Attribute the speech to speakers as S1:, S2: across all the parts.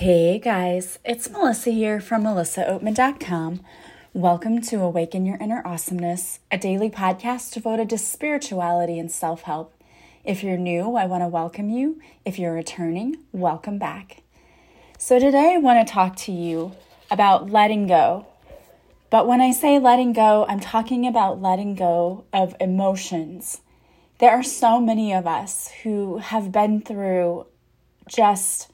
S1: Hey guys, it's Melissa here from melissaoatman.com. Welcome to Awaken Your Inner Awesomeness, a daily podcast devoted to spirituality and self help. If you're new, I want to welcome you. If you're returning, welcome back. So, today I want to talk to you about letting go. But when I say letting go, I'm talking about letting go of emotions. There are so many of us who have been through just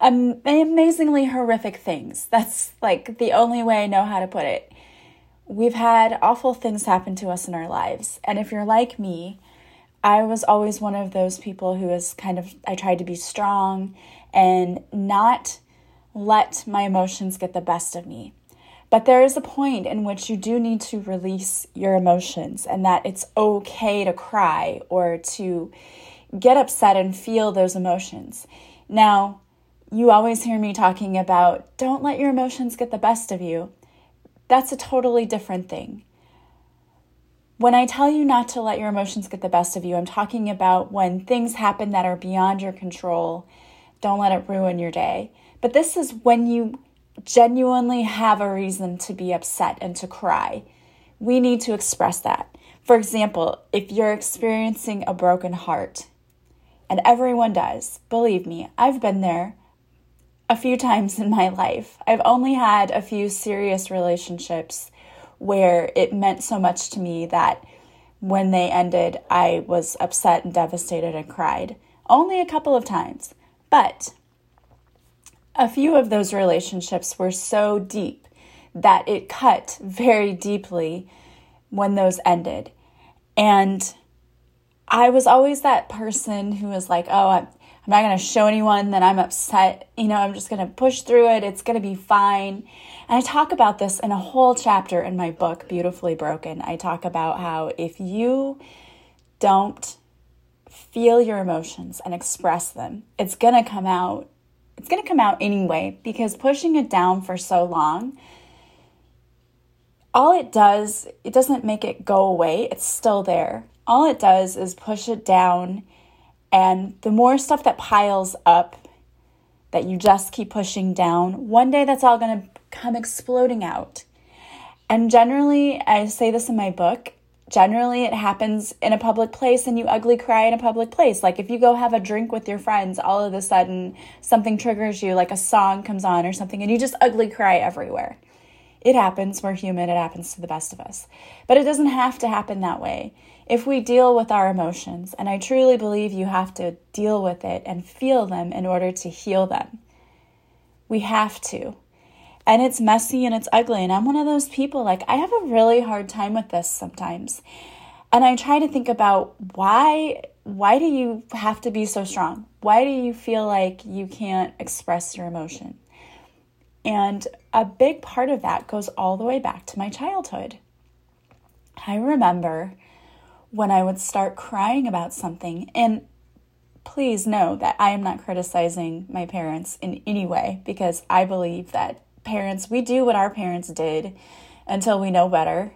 S1: amazingly horrific things. That's like the only way I know how to put it. We've had awful things happen to us in our lives. And if you're like me, I was always one of those people who was kind of, I tried to be strong and not let my emotions get the best of me. But there is a point in which you do need to release your emotions and that it's okay to cry or to get upset and feel those emotions. Now, you always hear me talking about don't let your emotions get the best of you. That's a totally different thing. When I tell you not to let your emotions get the best of you, I'm talking about when things happen that are beyond your control. Don't let it ruin your day. But this is when you genuinely have a reason to be upset and to cry. We need to express that. For example, if you're experiencing a broken heart, and everyone does, believe me, I've been there a few times in my life. I've only had a few serious relationships where it meant so much to me that when they ended, I was upset and devastated and cried. Only a couple of times. But a few of those relationships were so deep that it cut very deeply when those ended. And I was always that person who was like, oh, I'm, I'm not going to show anyone that I'm upset. You know, I'm just going to push through it. It's going to be fine. And I talk about this in a whole chapter in my book, Beautifully Broken. I talk about how if you don't feel your emotions and express them, it's going to come out. It's going to come out anyway because pushing it down for so long, all it does, it doesn't make it go away. It's still there. All it does is push it down and the more stuff that piles up that you just keep pushing down, one day that's all going to come exploding out. And generally, I say this in my book, generally it happens in a public place and you ugly cry in a public place. Like if you go have a drink with your friends, all of a sudden something triggers you, like a song comes on or something, and you just ugly cry everywhere. It happens. We're human. It happens to the best of us. But it doesn't have to happen that way if we deal with our emotions, and I truly believe you have to deal with it and feel them in order to heal them. We have to. And it's messy and it's ugly. And I'm one of those people, like, I have a really hard time with this sometimes. And I try to think about why why do you have to be so strong? Why do you feel like you can't express your emotion? And a big part of that goes all the way back to my childhood. I remember when I would start crying about something. And please know that I am not criticizing my parents in any way because I believe that parents, we do what our parents did until we know better.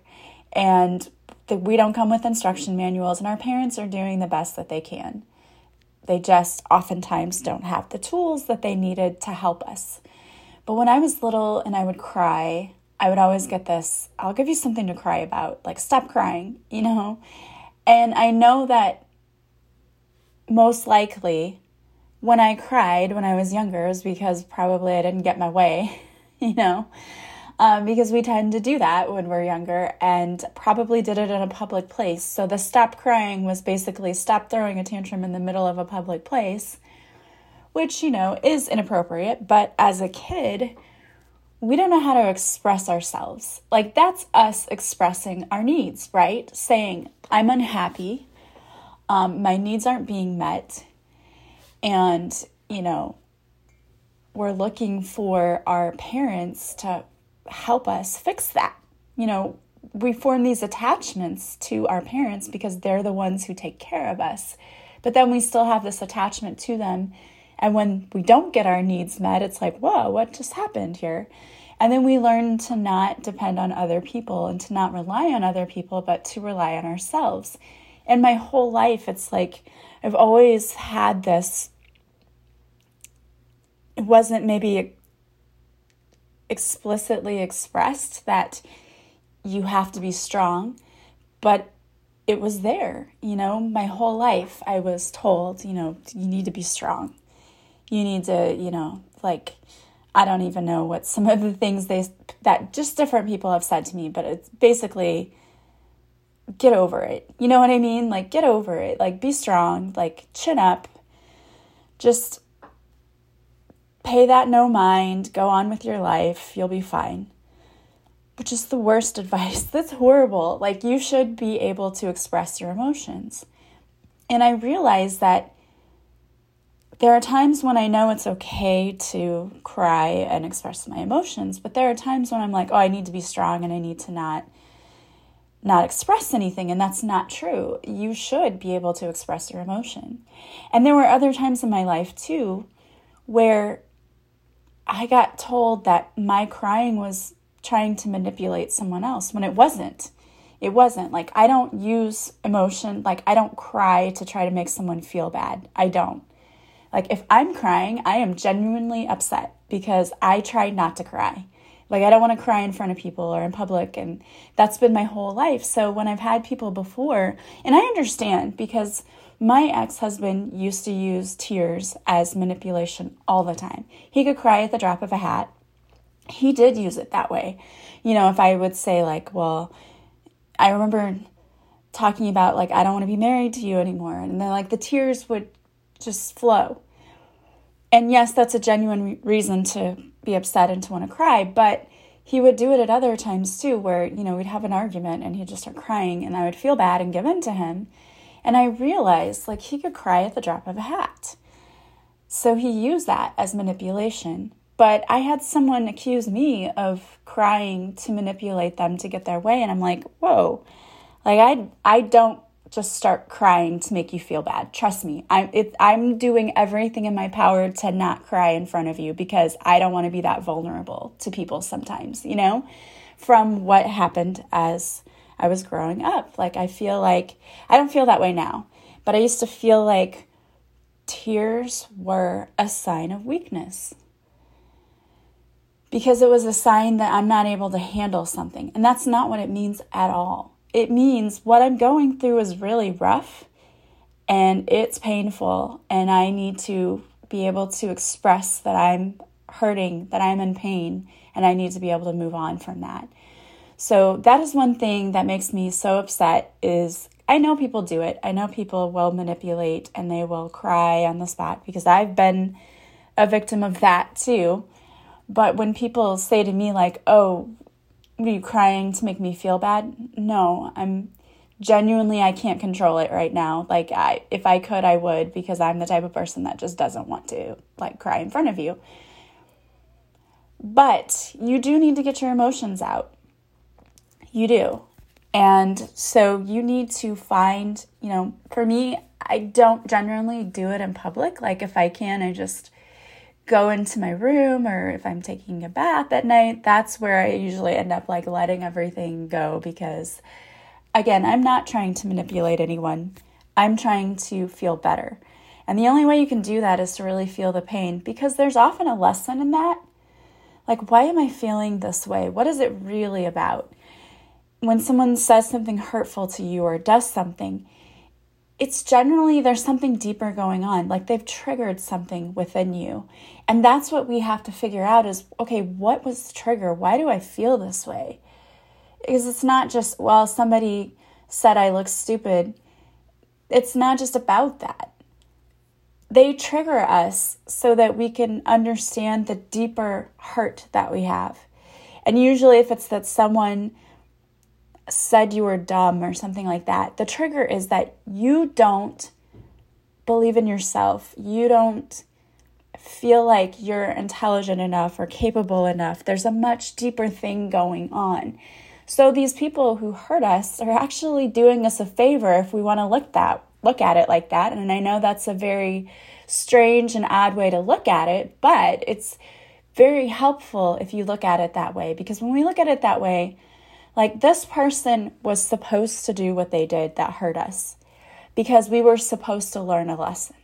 S1: And that we don't come with instruction manuals, and our parents are doing the best that they can. They just oftentimes don't have the tools that they needed to help us. But when I was little and I would cry, I would always get this I'll give you something to cry about, like, stop crying, you know? And I know that most likely when I cried when I was younger was because probably I didn't get my way, you know, um, because we tend to do that when we're younger and probably did it in a public place. So the stop crying was basically stop throwing a tantrum in the middle of a public place, which, you know, is inappropriate. But as a kid, we don't know how to express ourselves. Like, that's us expressing our needs, right? Saying, I'm unhappy, um, my needs aren't being met, and, you know, we're looking for our parents to help us fix that. You know, we form these attachments to our parents because they're the ones who take care of us. But then we still have this attachment to them and when we don't get our needs met, it's like, whoa, what just happened here? And then we learn to not depend on other people and to not rely on other people, but to rely on ourselves. And my whole life, it's like I've always had this it wasn't maybe explicitly expressed that you have to be strong, but it was there. You know, my whole life I was told, you know, you need to be strong. You need to, you know, like I don't even know what some of the things they that just different people have said to me, but it's basically get over it. You know what I mean? Like get over it. Like be strong, like chin up. Just pay that no mind, go on with your life, you'll be fine. Which is the worst advice. That's horrible. Like, you should be able to express your emotions. And I realize that there are times when I know it's okay to cry and express my emotions, but there are times when I'm like, oh, I need to be strong and I need to not not express anything and that's not true. You should be able to express your emotion. And there were other times in my life too where I got told that my crying was trying to manipulate someone else when it wasn't. It wasn't. Like, I don't use emotion, like, I don't cry to try to make someone feel bad. I don't. Like, if I'm crying, I am genuinely upset because I try not to cry. Like, I don't want to cry in front of people or in public. And that's been my whole life. So, when I've had people before, and I understand because my ex husband used to use tears as manipulation all the time. He could cry at the drop of a hat. He did use it that way. You know, if I would say, like, well, I remember talking about, like, I don't want to be married to you anymore. And then, like, the tears would just flow. And yes, that's a genuine reason to be upset and to want to cry, but he would do it at other times too, where, you know, we'd have an argument and he'd just start crying and I would feel bad and give in to him. And I realized like he could cry at the drop of a hat. So he used that as manipulation. But I had someone accuse me of crying to manipulate them to get their way. And I'm like, whoa, like I, I don't just start crying to make you feel bad. Trust me, I'm, it, I'm doing everything in my power to not cry in front of you because I don't want to be that vulnerable to people sometimes, you know, from what happened as I was growing up. Like, I feel like I don't feel that way now, but I used to feel like tears were a sign of weakness because it was a sign that I'm not able to handle something. And that's not what it means at all. It means what I'm going through is really rough and it's painful, and I need to be able to express that I'm hurting, that I'm in pain, and I need to be able to move on from that. So that is one thing that makes me so upset is I know people do it. I know people will manipulate and they will cry on the spot because I've been a victim of that too. But when people say to me like, "Oh, are you crying to make me feel bad?" No, I'm genuinely I can't control it right now. Like I if I could I would because I'm the type of person that just doesn't want to like cry in front of you. But you do need to get your emotions out. You do. And so you need to find, you know, for me, I don't generally do it in public. Like if I can, I just go into my room or if I'm taking a bath at night, that's where I usually end up like letting everything go because again, I'm not trying to manipulate anyone. I'm trying to feel better. And the only way you can do that is to really feel the pain because there's often a lesson in that. Like, why am I feeling this way? What is it really about? when someone says something hurtful to you or does something, it's generally there's something deeper going on. Like they've triggered something within you. And that's what we have to figure out is okay, what was the trigger? Why do I feel this way? Because it's not just, well, somebody said I look stupid. It's not just about that. They trigger us so that we can understand the deeper hurt that we have. And usually, if it's that someone said you were dumb or something like that. The trigger is that you don't believe in yourself. You don't feel like you're intelligent enough or capable enough. There's a much deeper thing going on. So these people who hurt us are actually doing us a favor if we want to look that look at it like that. And I know that's a very strange and odd way to look at it, but it's very helpful if you look at it that way because when we look at it that way, like, this person was supposed to do what they did that hurt us because we were supposed to learn a lesson.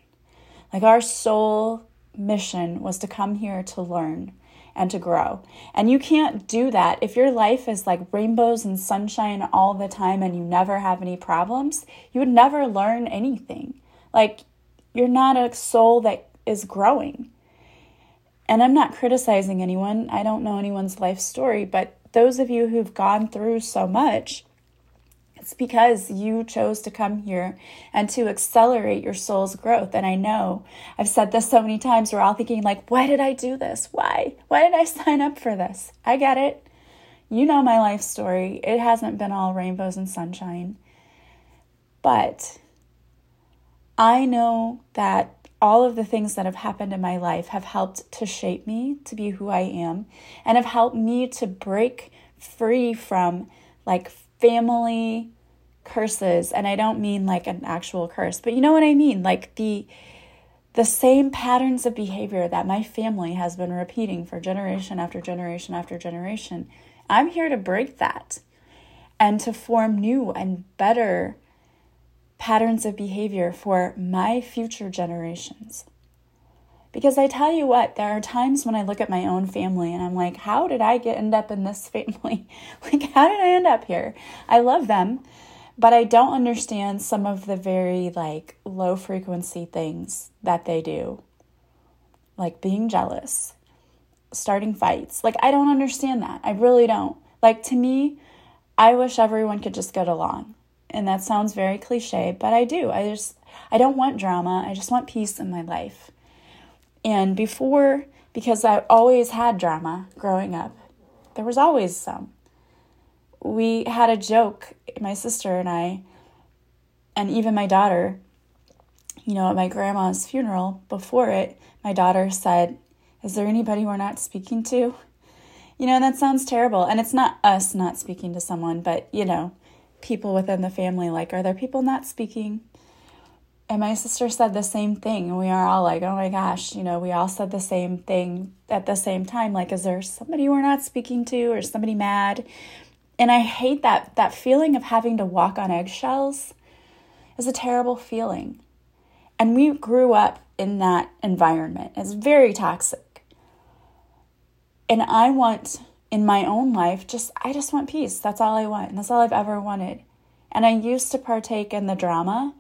S1: Like, our soul mission was to come here to learn and to grow. And you can't do that if your life is like rainbows and sunshine all the time and you never have any problems. You would never learn anything. Like, you're not a soul that is growing. And I'm not criticizing anyone. I don't know anyone's life story, but those of you who've gone through so much, it's because you chose to come here and to accelerate your soul's growth. And I know I've said this so many times, we're all thinking, like, why did I do this? Why? Why did I sign up for this? I get it. You know my life story. It hasn't been all rainbows and sunshine. But I know that all of the things that have happened in my life have helped to shape me to be who I am and have helped me to break free from like family curses and I don't mean like an actual curse, but you know what I mean, like the the same patterns of behavior that my family has been repeating for generation after generation after generation. I'm here to break that and to form new and better patterns of behavior for my future generations. Because I tell you what, there are times when I look at my own family and I'm like, how did I get end up in this family? like how did I end up here? I love them. But I don't understand some of the very like low frequency things that they do. Like being jealous, starting fights. Like I don't understand that. I really don't. Like to me, I wish everyone could just get along. And that sounds very cliche, but I do. I just I don't want drama. I just want peace in my life. And before because I always had drama growing up, there was always some we had a joke, my sister and I, and even my daughter, you know, at my grandma's funeral before it, my daughter said, Is there anybody we're not speaking to? You know, that sounds terrible. And it's not us not speaking to someone, but, you know, people within the family, like, Are there people not speaking? And my sister said the same thing. And we are all like, Oh my gosh, you know, we all said the same thing at the same time. Like, is there somebody we're not speaking to or somebody mad? And I hate that that feeling of having to walk on eggshells is a terrible feeling. And we grew up in that environment. It's very toxic. And I want in my own life just I just want peace. That's all I want. And that's all I've ever wanted. And I used to partake in the drama.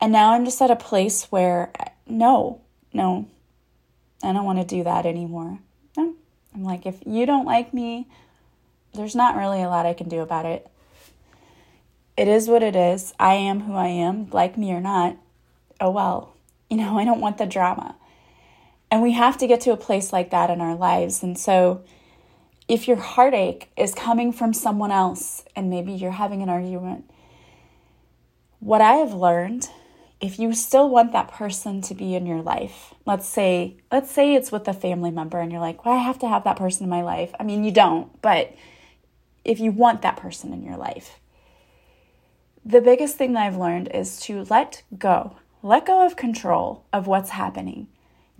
S1: And now I'm just at a place where no, no. I don't want to do that anymore. No. I'm like if you don't like me, there's not really a lot I can do about it. It is what it is. I am who I am, like me or not. Oh well. You know, I don't want the drama. And we have to get to a place like that in our lives. And so, if your heartache is coming from someone else and maybe you're having an argument, what I have learned, if you still want that person to be in your life, let's say, let's say it's with a family member and you're like, well, I have to have that person in my life. I mean, you don't, but if you want that person in your life. The biggest thing that I've learned is to let go. Let go of control of what's happening.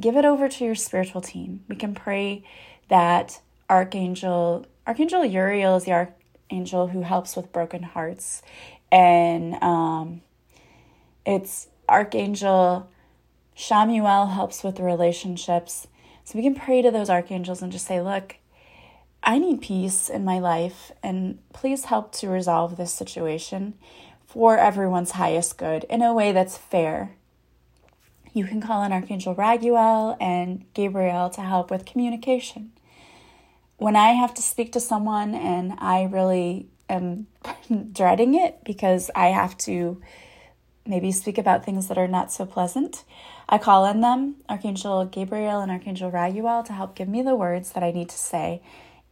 S1: Give it over to your spiritual team. We can pray that Archangel Archangel Uriel is the archangel who helps with broken hearts, and um, it's Archangel Chamuel helps with relationships. So we can pray to those archangels and just say, look, I need peace in my life, and please help to resolve this situation for everyone's highest good in a way that's fair. You can call on Archangel Raguel and Gabriel to help with communication. When I have to speak to someone and I really am dreading it because I have to maybe speak about things that are not so pleasant, I call on them, Archangel Gabriel and Archangel Raguel, to help give me the words that I need to say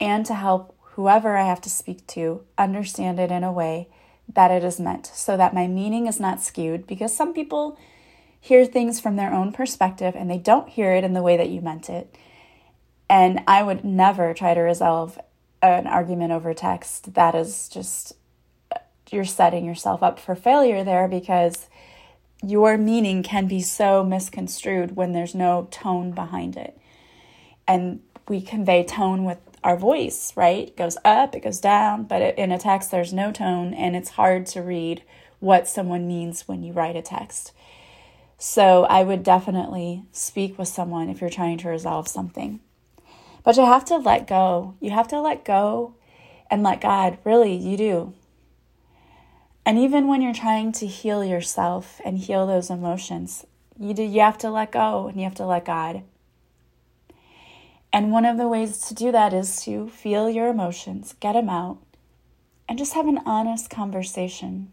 S1: and to help whoever I have to speak to understand it in a way that it is meant so that my meaning is not skewed because some people hear things from their own perspective and they don't hear it in the way that you meant it. And I would never try to resolve an argument over text. That is just, you're setting yourself up for failure there because your meaning can be so misconstrued when there's no tone behind it. And we convey tone with our voice, right? It goes up, it goes down, but in a text, there's no tone, and it's hard to read what someone means when you write a text. So I would definitely speak with someone if you're trying to resolve something. But you have to let go. You have to let go and let God. Really, you do. And even when you're trying to heal yourself and heal those emotions, you do, you have to let go and you have to let God. And one of the ways to do that is to feel your emotions, get them out, and just have an honest conversation.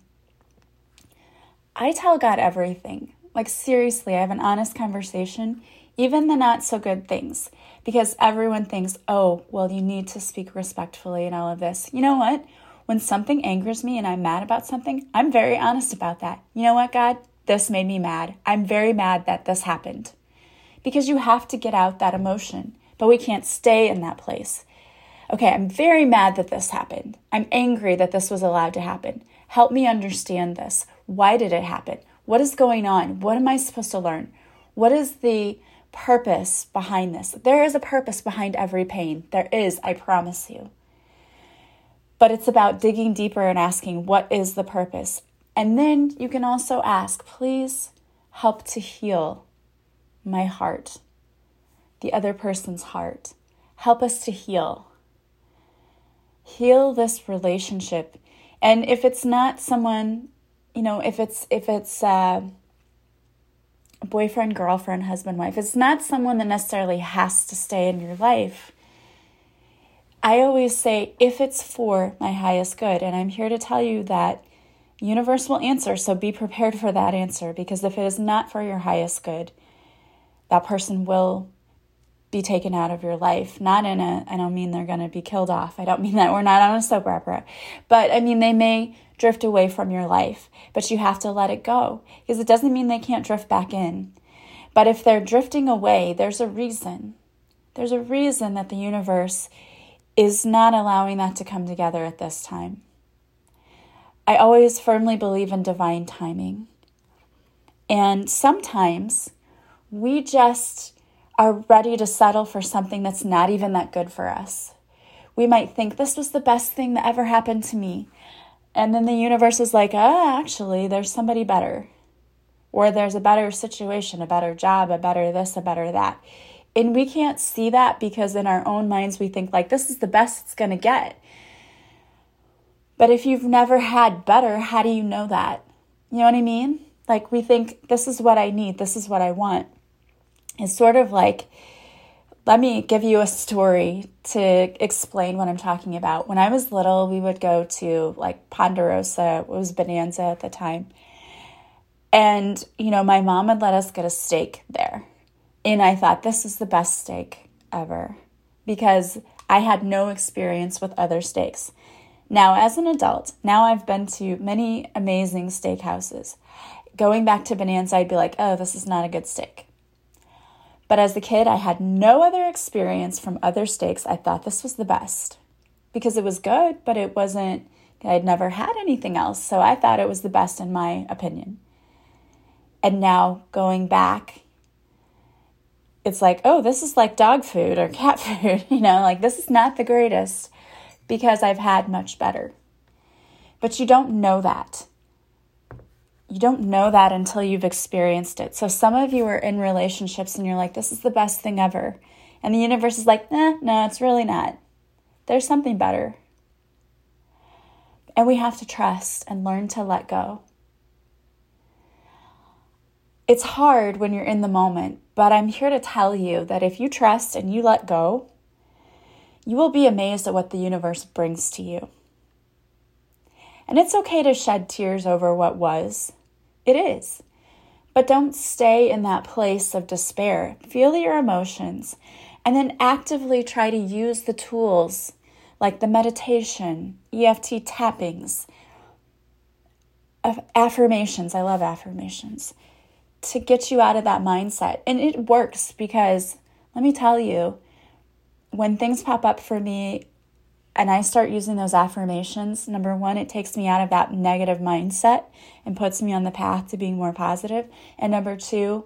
S1: I tell God everything. Like, seriously, I have an honest conversation, even the not so good things, because everyone thinks, oh, well, you need to speak respectfully and all of this. You know what? When something angers me and I'm mad about something, I'm very honest about that. You know what, God? This made me mad. I'm very mad that this happened. Because you have to get out that emotion, but we can't stay in that place. Okay, I'm very mad that this happened. I'm angry that this was allowed to happen. Help me understand this. Why did it happen? What is going on? What am I supposed to learn? What is the purpose behind this? There is a purpose behind every pain. There is, I promise you. But it's about digging deeper and asking, what is the purpose? And then you can also ask, please help to heal my heart, the other person's heart. Help us to heal. Heal this relationship. And if it's not someone, you know, if it's if it's uh, boyfriend, girlfriend, husband, wife, it's not someone that necessarily has to stay in your life I always say, if it's for my highest good, and I'm here to tell you that universe will answer, so be prepared for that answer because if it is not for your highest good, that person will be taken out of your life. Not in a, I don't mean they're going to be killed off. I don't mean that. We're not on a soap opera. But I mean, they may drift away from your life, but you have to let it go because it doesn't mean they can't drift back in. But if they're drifting away, there's a reason. There's a reason that the universe is not allowing that to come together at this time. I always firmly believe in divine timing. And sometimes we just are ready to settle for something that's not even that good for us. We might think this was the best thing that ever happened to me. And then the universe is like, oh, actually, there's somebody better. Or there's a better situation, a better job, a better this, a better that. And we can't see that because in our own minds we think like this is the best it's going to get. But if you've never had better, how do you know that? You know what I mean? Like we think this is what I need, this is what I want. It's sort of like let me give you a story to explain what I'm talking about. When I was little, we would go to like Ponderosa, it was Bonanza at the time. And, you know, my mom would let us get a steak there. And I thought, this is the best steak ever because I had no experience with other steaks. Now, as an adult, now I've been to many amazing steakhouses. Going back to Bonanza, I'd be like, oh, this is not a good steak. But as a kid, I had no other experience from other steaks. I thought this was the best because it was good, but it wasn't, I'd never had anything else. So I thought it was the best in my opinion. And now going back it's like, oh, this is like dog food or cat food, you know, like this is not the greatest because I've had much better. But you don't know that. You don't know that until you've experienced it. So some of you are in relationships and you're like, this is the best thing ever. And the universe is like, nah, no, it's really not. There's something better. And we have to trust and learn to let go. It's hard when you're in the moment, but I'm here to tell you that if you trust and you let go, you will be amazed at what the universe brings to you. And it's okay to shed tears over what was. It is. But don't stay in that place of despair. Feel your emotions and then actively try to use the tools like the meditation, EFT tappings, affirmations. I love affirmations to get you out of that mindset. And it works because let me tell you, when things pop up for me and I start using those affirmations, number one, it takes me out of that negative mindset and puts me on the path to being more positive. And number two,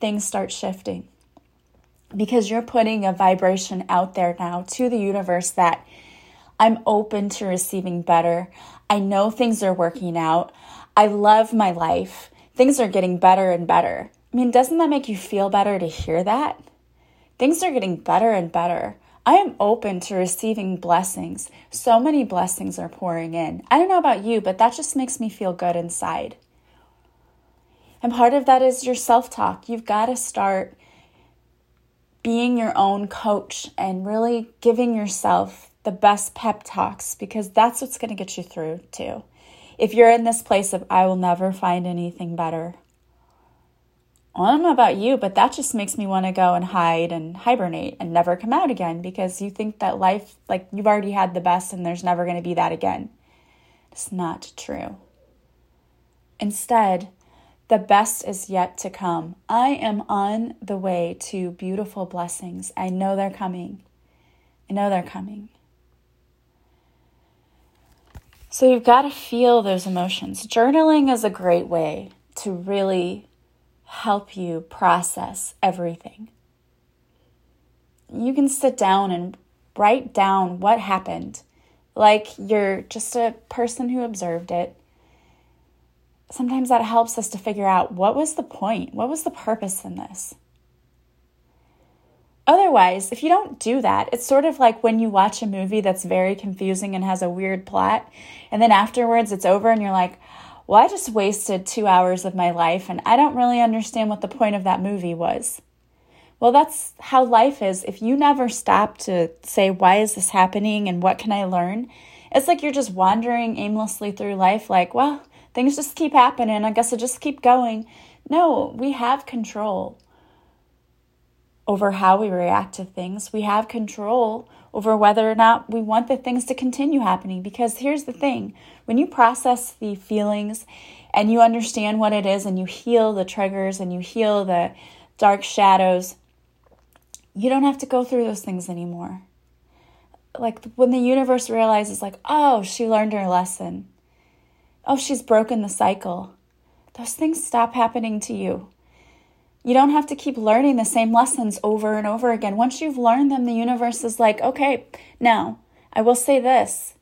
S1: things start shifting because you're putting a vibration out there now to the universe that I'm open to receiving better. I know things are working out. I love my life things are getting better and better. I mean, doesn't that make you feel better to hear that? Things are getting better and better. I am open to receiving blessings. So many blessings are pouring in. I don't know about you, but that just makes me feel good inside. And part of that is your self talk. You've got to start being your own coach and really giving yourself the best pep talks because that's what's going to get you through too. If you're in this place of, I will never find anything better, I don't know about you, but that just makes me want to go and hide and hibernate and never come out again because you think that life, like you've already had the best and there's never going to be that again. It's not true. Instead, the best is yet to come. I am on the way to beautiful blessings. I know they're coming. I know they're coming. So you've got to feel those emotions. Journaling is a great way to really help you process everything. You can sit down and write down what happened, like you're just a person who observed it. Sometimes that helps us to figure out what was the point? What was the purpose in this? Otherwise, if you don't do that, it's sort of like when you watch a movie that's very confusing and has a weird plot, and then afterwards it's over and you're like, well, I just wasted two hours of my life and I don't really understand what the point of that movie was. Well, that's how life is. If you never stop to say, why is this happening and what can I learn? It's like you're just wandering aimlessly through life, like, well, things just keep happening. I guess I just keep going. No, we have control over how we react to things. We have control over whether or not we want the things to continue happening. Because here's the thing when you process the feelings and you understand what it is and you heal the triggers and you heal the dark shadows, you don't have to go through those things anymore. Like when the universe realizes, like, oh, she learned her lesson. Oh, she's broken the cycle. Those things stop happening to you. You don't have to keep learning the same lessons over and over again. Once you've learned them, the universe is like, okay, now I will say this.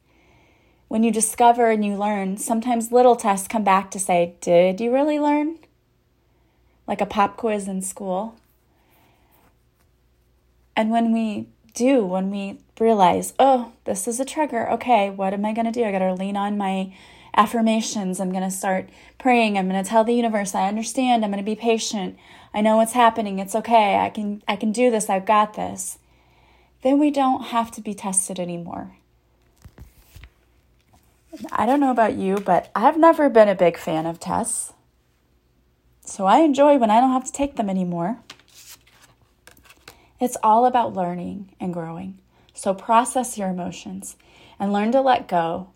S1: When you discover and you learn, sometimes little tests come back to say, Did you really learn? Like a pop quiz in school. And when we do, when we realize, oh, this is a trigger, okay, what am I going to do? I got to lean on my affirmations. I'm going to start praying. I'm going to tell the universe I understand. I'm going to be patient. I know what's happening. It's okay. I can I can do this. I've got this. Then we don't have to be tested anymore. I don't know about you, but I've never been a big fan of tests. So I enjoy when I don't have to take them anymore. It's all about learning and growing. So process your emotions and learn to let go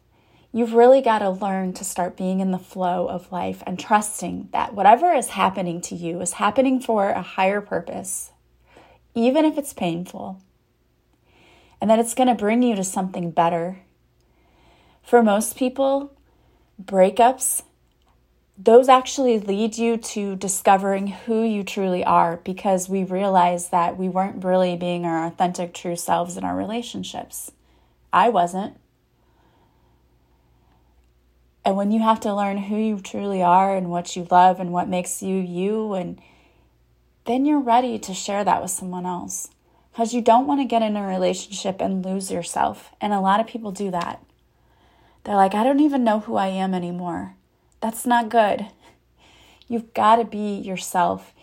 S1: You've really got to learn to start being in the flow of life and trusting that whatever is happening to you is happening for a higher purpose, even if it's painful, and that it's going to bring you to something better. For most people, breakups, those actually lead you to discovering who you truly are because we realize that we weren't really being our authentic, true selves in our relationships. I wasn't. And when you have to learn who you truly are and what you love and what makes you you, and then you're ready to share that with someone else. Because you don't want to get in a relationship and lose yourself. And a lot of people do that. They're like, I don't even know who I am anymore. That's not good. You've got to be yourself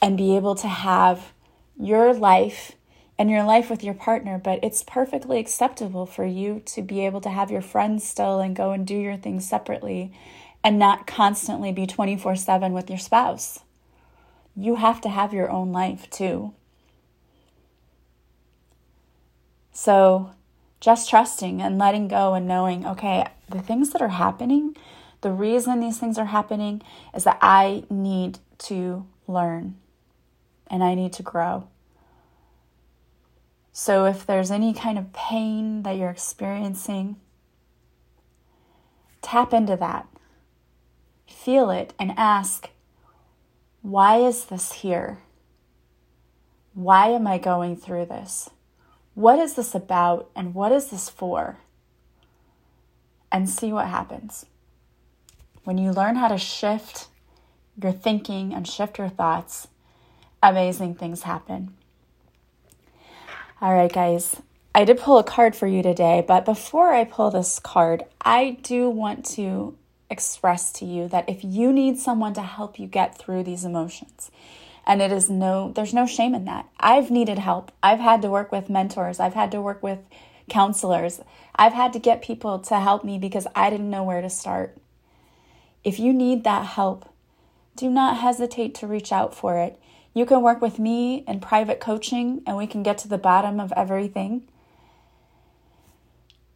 S1: and be able to have your life and your life with your partner, but it's perfectly acceptable for you to be able to have your friends still and go and do your things separately and not constantly be 24 7 with your spouse. You have to have your own life too. So, just trusting and letting go and knowing, okay, the things that are happening, the reason these things are happening is that I need to learn and I need to grow. So, if there's any kind of pain that you're experiencing, tap into that. Feel it and ask, why is this here? Why am I going through this? What is this about and what is this for? And see what happens. When you learn how to shift your thinking and shift your thoughts, amazing things happen. All right, guys, I did pull a card for you today, but before I pull this card, I do want to express to you that if you need someone to help you get through these emotions, and it is no, there's no shame in that. I've needed help. I've had to work with mentors, I've had to work with counselors, I've had to get people to help me because I didn't know where to start. If you need that help, do not hesitate to reach out for it. You can work with me in private coaching and we can get to the bottom of everything.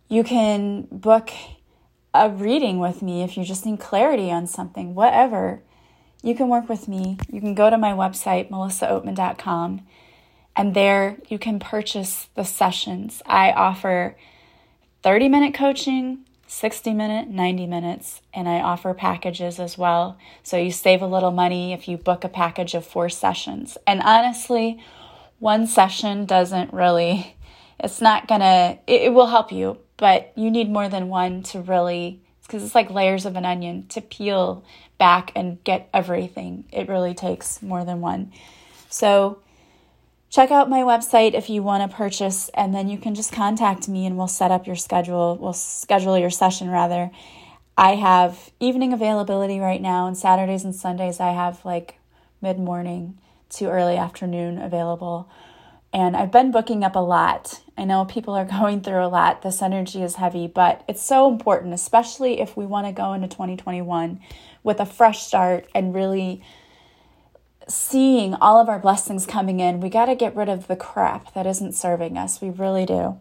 S1: You can book a reading with me if you just need clarity on something, whatever. You can work with me. You can go to my website, melissaoatman.com, and there you can purchase the sessions. I offer 30 minute coaching, 60 minute, 90 minutes, and I offer packages as well. So you save a little money if you book a package of four sessions. And honestly, one session doesn't really, it's not gonna, it, it will help you, but you need more than one to really, because it's like layers of an onion to peel back and get everything. It really takes more than one. So check out my website if you want to purchase, and then you can just contact me and we'll set up your schedule. We'll schedule your session rather. I have evening availability right now, and Saturdays and Sundays I have like mid morning to early afternoon available. And I've been booking up a lot. I know people are going through a lot. This energy is heavy, but it's so important, especially if we want to go into 2021 with a fresh start and really seeing all of our blessings coming in, we got to get rid of the crap that isn't serving us. We really do.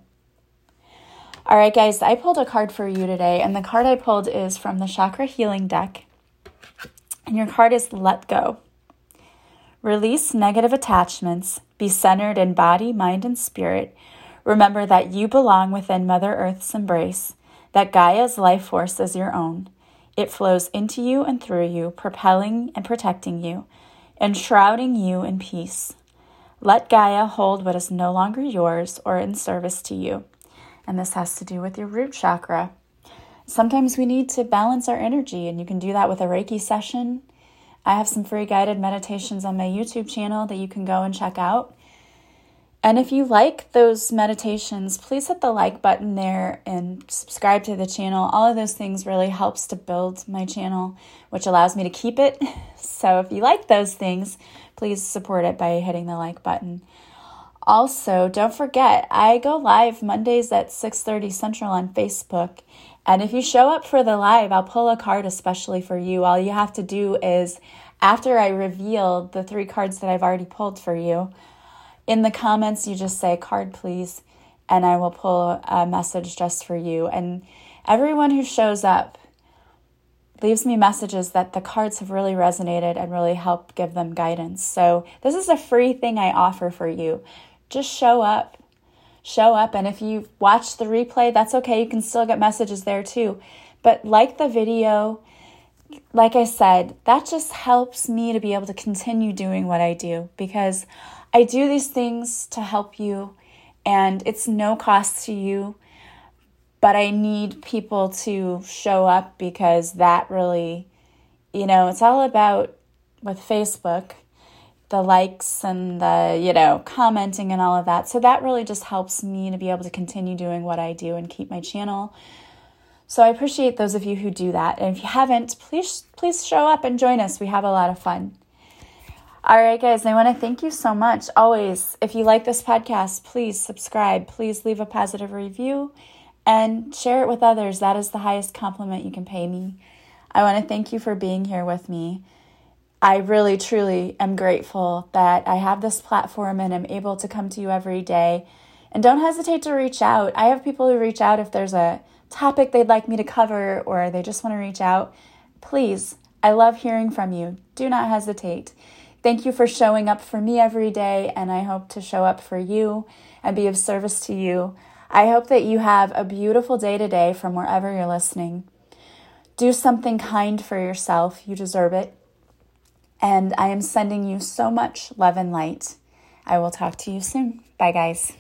S1: All right, guys, I pulled a card for you today, and the card I pulled is from the Chakra Healing deck. And your card is Let Go. Release negative attachments, be centered in body, mind, and spirit. Remember that you belong within Mother Earth's embrace, that Gaia's life force is your own. It flows into you and through you, propelling and protecting you enshrouding you in peace. Let Gaia hold what is no longer yours or in service to you. And this has to do with your root chakra. Sometimes we need to balance our energy, and you can do that with a Reiki session. I have some free guided meditations on my YouTube channel that you can go and check out. And if you like those meditations, please hit the like button there and subscribe to the channel. All of those things really helps to build my channel, which allows me to keep it. So if you like those things, please support it by hitting the like button. Also, don't forget, I go live Mondays at 6:30 Central on Facebook. And if you show up for the live, I'll pull a card especially for you. All you have to do is after I reveal the three cards that I've already pulled for you, in the comments, you just say card, please, and I will pull a message just for you. And everyone who shows up leaves me messages that the cards have really resonated and really helped give them guidance. So, this is a free thing I offer for you. Just show up. Show up. And if you watch the replay, that's okay. You can still get messages there too. But like the video, like I said, that just helps me to be able to continue doing what I do because I do these things to help you, and it's no cost to you, but I need people to show up because that really, you know, it's all about with Facebook the likes and the you know commenting and all of that. So that really just helps me to be able to continue doing what i do and keep my channel. So i appreciate those of you who do that. And if you haven't please please show up and join us. We have a lot of fun all right, guys, I want to thank you so much. Always, if you like this podcast, please subscribe, please leave a positive review, and share it with others. That is the highest compliment you can pay me. I want to thank you for being here with me. I really, truly am grateful that I have this platform and am able to come to you every day. And don't hesitate to reach out. I have people who reach out if there's a topic they'd like me to cover or they just want to reach out. Please, I love hearing from you. Do not hesitate. Thank you for showing up for me every day, and I hope to show up for you and be of service to you. I hope that you have a beautiful day today from wherever you're listening. Do something kind for yourself, you deserve it. And I am sending you so much love and light. I will talk to you soon. Bye, guys.